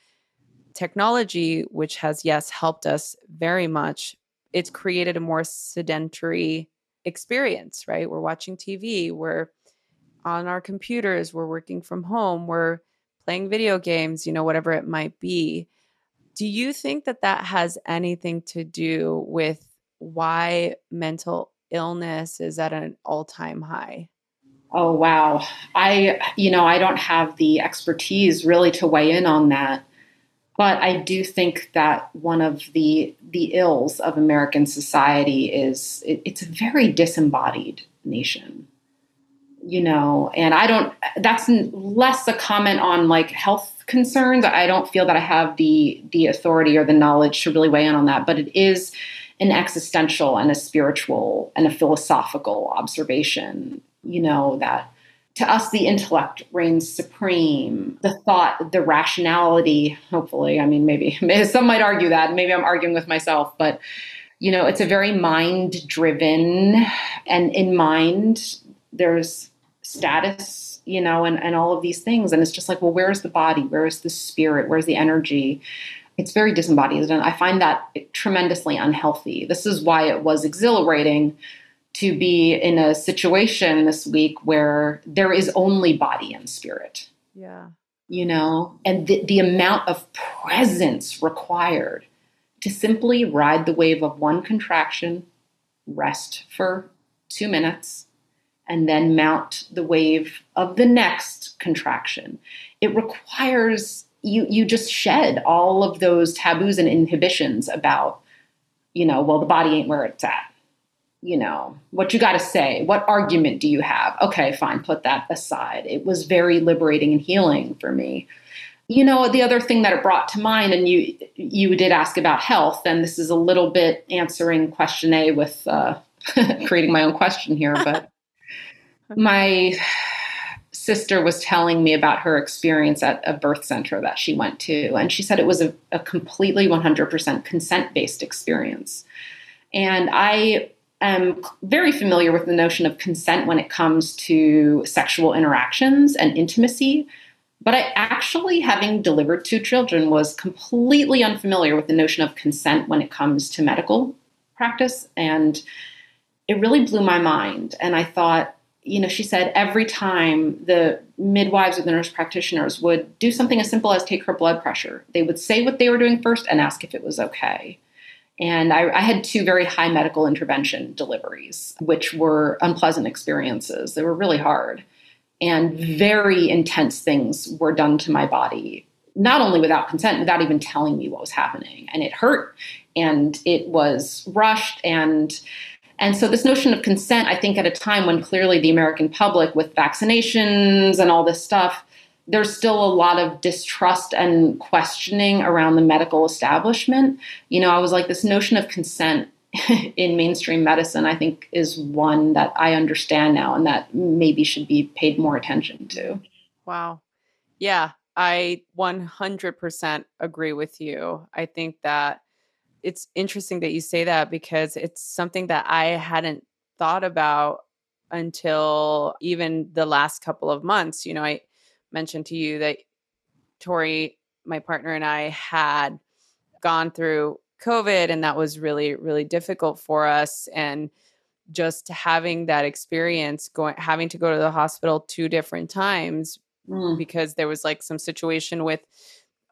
technology, which has, yes, helped us very much, it's created a more sedentary experience, right? We're watching TV, we're on our computers, we're working from home, we're playing video games, you know, whatever it might be. Do you think that that has anything to do with why mental illness is at an all time high? Oh, wow. I, you know, I don't have the expertise really to weigh in on that. But I do think that one of the the ills of American society is it, it's a very disembodied nation you know, and I don't, that's less a comment on like health concerns. I don't feel that I have the, the authority or the knowledge to really weigh in on that, but it is an existential and a spiritual and a philosophical observation, you know, that to us the intellect reigns supreme the thought the rationality hopefully i mean maybe some might argue that maybe i'm arguing with myself but you know it's a very mind driven and in mind there's status, you know, and, and all of these things. And it's just like, well, where's the body? Where's the spirit? Where's the energy? It's very disembodied. And I find that tremendously unhealthy. This is why it was exhilarating to be in a situation this week where there is only body and spirit. Yeah. You know, and the, the amount of presence required to simply ride the wave of one contraction, rest for two minutes, and then mount the wave of the next contraction. It requires you you just shed all of those taboos and inhibitions about, you know, well, the body ain't where it's at. You know, what you got to say, what argument do you have? Okay, fine, put that aside. It was very liberating and healing for me. You know, the other thing that it brought to mind, and you you did ask about health, and this is a little bit answering question A with uh, creating my own question here, but my sister was telling me about her experience at a birth center that she went to. And she said it was a, a completely 100% consent based experience. And I am very familiar with the notion of consent when it comes to sexual interactions and intimacy. But I actually, having delivered two children, was completely unfamiliar with the notion of consent when it comes to medical practice. And it really blew my mind. And I thought, you know, she said every time the midwives or the nurse practitioners would do something as simple as take her blood pressure, they would say what they were doing first and ask if it was okay. And I, I, had two very high medical intervention deliveries, which were unpleasant experiences. They were really hard. And very intense things were done to my body, not only without consent, without even telling me what was happening. And it hurt and it was rushed and and so, this notion of consent, I think, at a time when clearly the American public, with vaccinations and all this stuff, there's still a lot of distrust and questioning around the medical establishment. You know, I was like, this notion of consent in mainstream medicine, I think, is one that I understand now and that maybe should be paid more attention to. Wow. Yeah, I 100% agree with you. I think that it's interesting that you say that because it's something that I hadn't thought about until even the last couple of months. You know, I mentioned to you that Tori, my partner, and I had gone through COVID, and that was really, really difficult for us. And just having that experience, going having to go to the hospital two different times mm. because there was like some situation with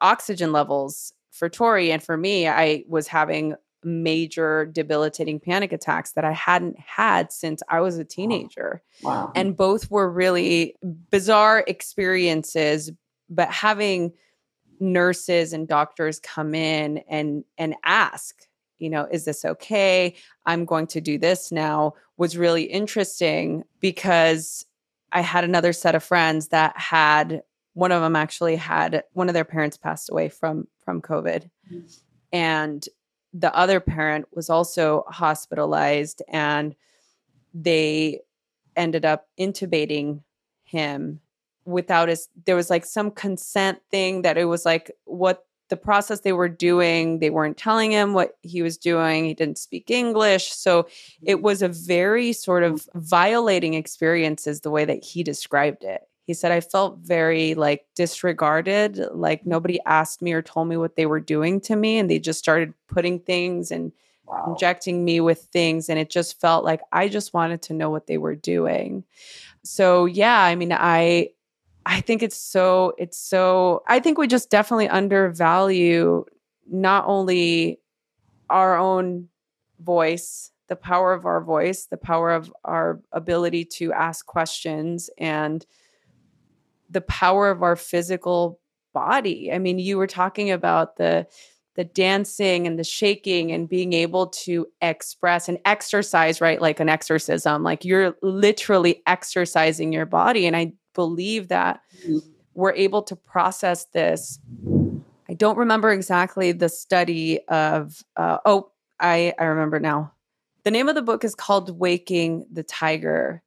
oxygen levels for Tori and for me, I was having major debilitating panic attacks that I hadn't had since I was a teenager. Wow. And both were really bizarre experiences, but having nurses and doctors come in and and ask, you know, is this okay? I'm going to do this now was really interesting because I had another set of friends that had one of them actually had one of their parents passed away from from covid mm-hmm. and the other parent was also hospitalized and they ended up intubating him without his there was like some consent thing that it was like what the process they were doing they weren't telling him what he was doing he didn't speak english so it was a very sort of violating experience is the way that he described it he said i felt very like disregarded like nobody asked me or told me what they were doing to me and they just started putting things and wow. injecting me with things and it just felt like i just wanted to know what they were doing so yeah i mean i i think it's so it's so i think we just definitely undervalue not only our own voice the power of our voice the power of our ability to ask questions and the power of our physical body. I mean, you were talking about the the dancing and the shaking and being able to express and exercise right like an exorcism like you're literally exercising your body and i believe that mm-hmm. we're able to process this i don't remember exactly the study of uh, oh i i remember now the name of the book is called waking the tiger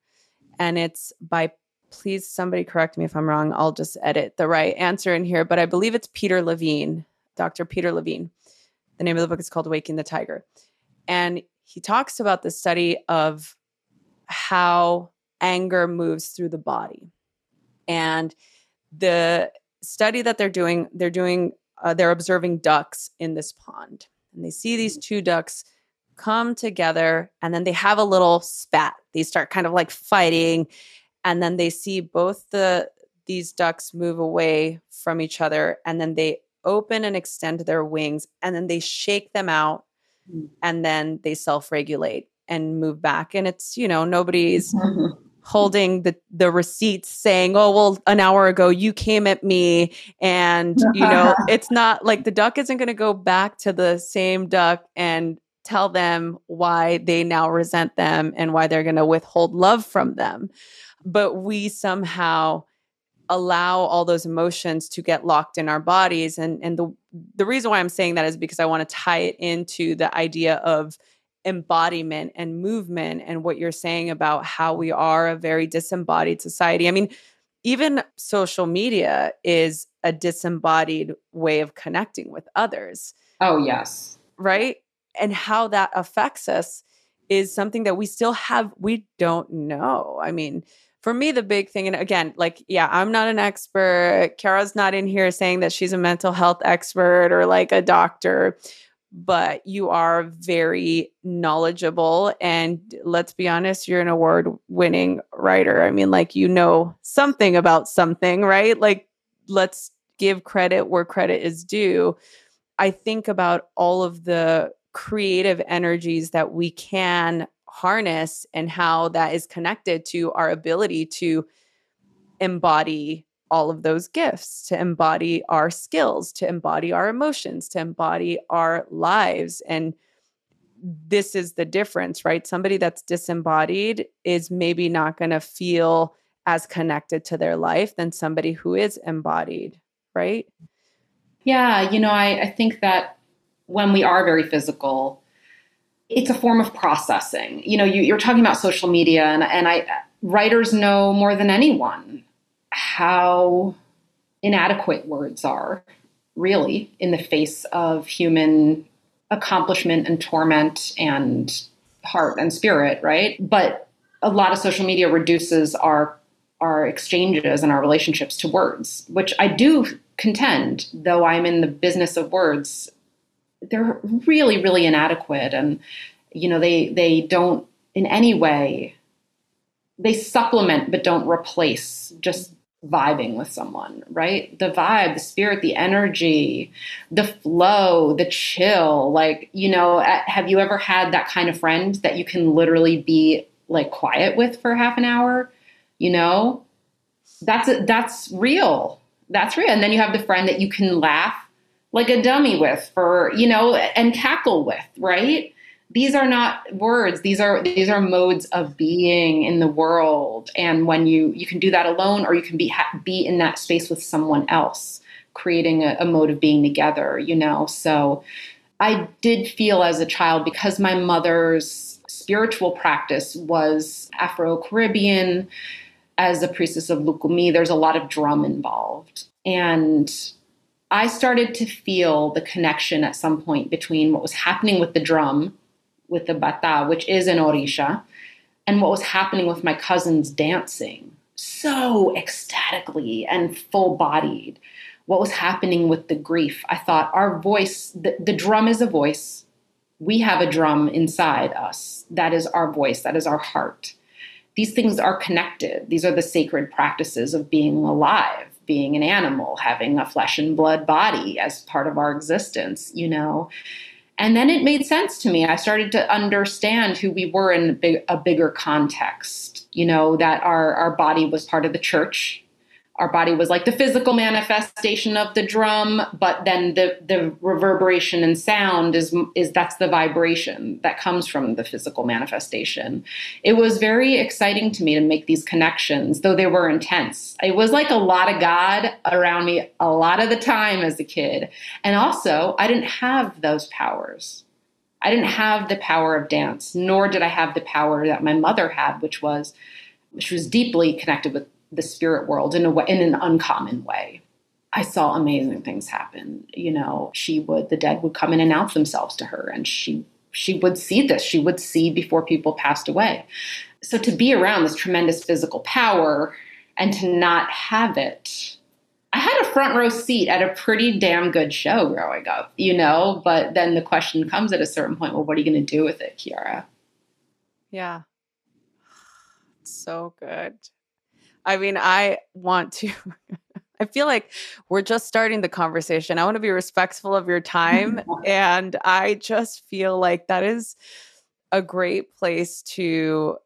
and it's by please somebody correct me if I'm wrong. I'll just edit the right answer in here, but I believe it's Peter Levine, Dr. Peter Levine. The name of the book is called Waking the Tiger. And he talks about the study of how anger moves through the body. And the study that they're doing, they're doing, uh, they're observing ducks in this pond. And they see these two ducks come together and then they have a little spat. They start kind of like fighting and then they see both the these ducks move away from each other and then they open and extend their wings and then they shake them out mm. and then they self-regulate and move back and it's you know nobody's holding the the receipts saying oh well an hour ago you came at me and you know it's not like the duck isn't going to go back to the same duck and tell them why they now resent them and why they're going to withhold love from them but we somehow allow all those emotions to get locked in our bodies and and the the reason why I'm saying that is because I want to tie it into the idea of embodiment and movement and what you're saying about how we are a very disembodied society. I mean, even social media is a disembodied way of connecting with others. Oh, yes. Right? And how that affects us is something that we still have, we don't know. I mean, for me, the big thing, and again, like, yeah, I'm not an expert. Quiara's not in here saying that she's a mental health expert or like a doctor, but you are very knowledgeable. And let's be honest, you're an award winning writer. I mean, like, you know something about something, right? Like, let's give credit where credit is due. I think about all of the creative energies that we can harness and how that is connected to our ability to embody all of those gifts, to embody our skills, to embody our emotions, to embody our lives. And this is the difference, right? Somebody that's disembodied is maybe not going to feel as connected to their life than somebody who is embodied, right? Yeah, you know, I, I think that when we are very physical, it's a form of processing. You know, you, are talking about social media, and, and I writers know more than anyone how inadequate words are, really, in the face of human accomplishment and torment and heart and spirit, right? But a lot of social media reduces our our exchanges and our relationships to words, which I do contend, though I'm in the business of words, they're really, really inadequate. And, you know, they they don't in any way they supplement but don't replace just vibing with someone, right? The vibe, the spirit, the energy, the flow, the chill. Like, you know, have you ever had that kind of friend that you can literally be like quiet with for half an hour? You know, that's that's real. That's real. And then you have the friend that you can laugh like a dummy with for, you know, and cackle with, right? these are not words. These are these are modes of being in the world. And when you you can do that alone or you can be be in that space with someone else creating a, a mode of being together you know? So i did feel as a child because my mother's spiritual practice was afro-caribbean as a priestess of lukumi there's a lot of drum involved. And I started to feel the connection at some point between what was happening with the drum with the bata, which is an orisha, and what was happening with my cousins dancing so ecstatically and full bodied. What was happening with the grief? I thought our voice, the, the drum is a voice. We have a drum inside us. That is our voice, that is our heart. These things are connected. These are the sacred practices of being alive, being an animal, having a flesh and blood body as part of our existence, you know. And then it made sense to me. I started to understand who we were in a, big, a bigger context. You know, that our, our body was part of the church, our body was like the physical manifestation of the drum but then the the reverberation and sound is is that's the vibration that comes from the physical manifestation. It was very exciting to me to make these connections though they were intense. It was like a lot of god around me a lot of the time as a kid. And also i didn't have those powers. I didn't have the power of dance nor did i have the power that my mother had which was which was deeply connected with the spirit world in a way, in an uncommon way. I saw amazing things happen. You know, she would the dead would come and announce themselves to her, and she she would see this. She would see before people passed away. So to be around this tremendous physical power and to not have it, I had a front row seat at a pretty damn good show growing up, you know. But then the question comes at a certain point: Well, what are you going to do with it, Quiara? Yeah, so good. I mean, I want to. I feel like we're just starting the conversation. I want to be respectful of your time. and I just feel like that is a great place to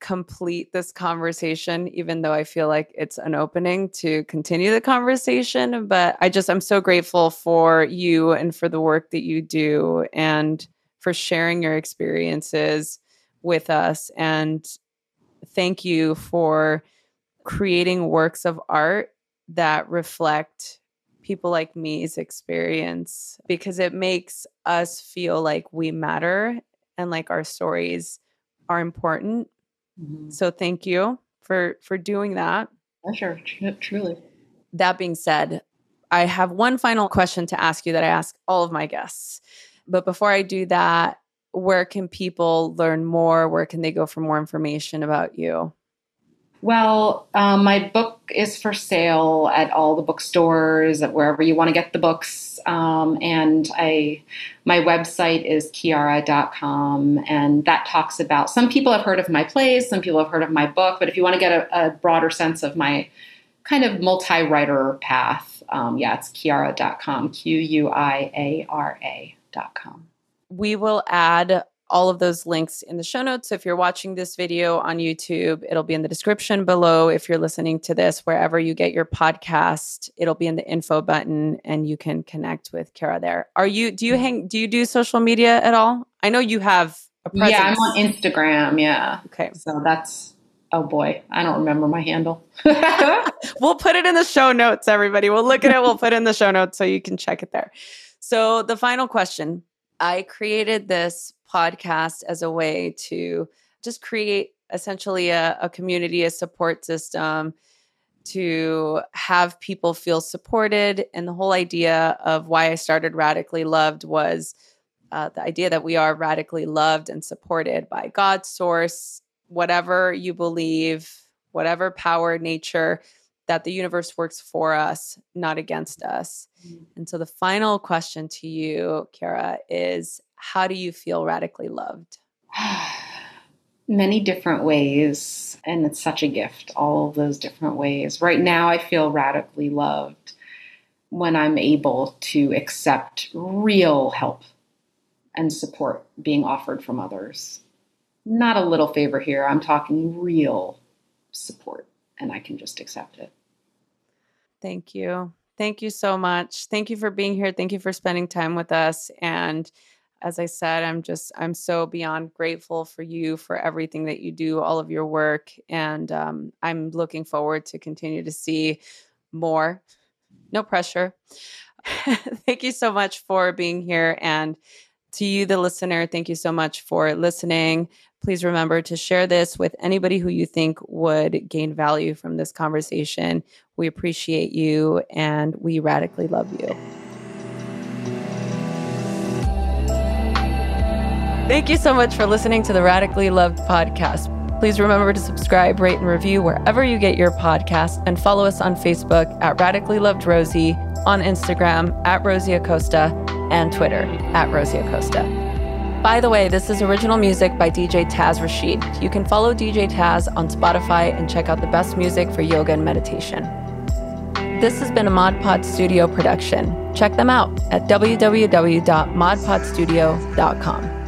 complete this conversation, even though I feel like it's an opening to continue the conversation. But I just, I'm so grateful for you and for the work that you do and for sharing your experiences with us. And thank you for creating works of art that reflect people like me's experience because it makes us feel like we matter and like our stories are important. Mm-hmm. So thank you for for doing that. Pleasure, truly. That being said, I have one final question to ask you that I ask all of my guests. But before I do that, where can people learn more? Where can they go for more information about you? Well, um, my book is for sale at all the bookstores, at wherever you want to get the books. Um, and I, my website is quiara.com, and that talks about. Some people have heard of my plays, some people have heard of my book, but if you want to get a, a broader sense of my kind of multi-writer path, um, yeah, it's quiara.com, Q U I A R A.com. We will add all of those links in the show notes. So if you're watching this video on YouTube, it'll be in the description below. If you're listening to this wherever you get your podcast, it'll be in the info button and you can connect with Quiara there. Are you do you hang do you do social media at all? I know you have a presence. Yeah, I'm on Instagram, yeah. Okay. So that's oh boy, I don't remember my handle. we'll put it in the show notes everybody. We'll look at it, we'll put it in the show notes so you can check it there. So the final question, I created this podcast as a way to just create essentially a, a community, a support system to have people feel supported. And the whole idea of why I started Radically Loved was uh, the idea that we are radically loved and supported by God's source, whatever you believe, whatever power, nature, that the universe works for us, not against us. Mm-hmm. And so the final question to you, Quiara, is how do you feel radically loved? Many different ways. And it's such a gift, all of those different ways. Right now, I feel radically loved when I'm able to accept real help and support being offered from others. Not a little favor here, I'm talking real support, and I can just accept it. Thank you. Thank you so much. Thank you for being here. Thank you for spending time with us. And as I said, I'm just, I'm so beyond grateful for you for everything that you do, all of your work. And um, I'm looking forward to continue to see more. No pressure. thank you so much for being here. And to you, the listener, thank you so much for listening. Please remember to share this with anybody who you think would gain value from this conversation. We appreciate you and we radically love you. Thank you so much for listening to the Radically Loved podcast. Please remember to subscribe, rate, and review wherever you get your podcast, and follow us on Facebook at Radically Loved Rosie, on Instagram at Rosie Acosta, and Twitter at Rosie Acosta. By the way, this is original music by DJ Taz Rashid. You can follow DJ Taz on Spotify and check out the best music for yoga and meditation. This has been a Mod Pod Studio production. Check them out at www.modpodstudio.com.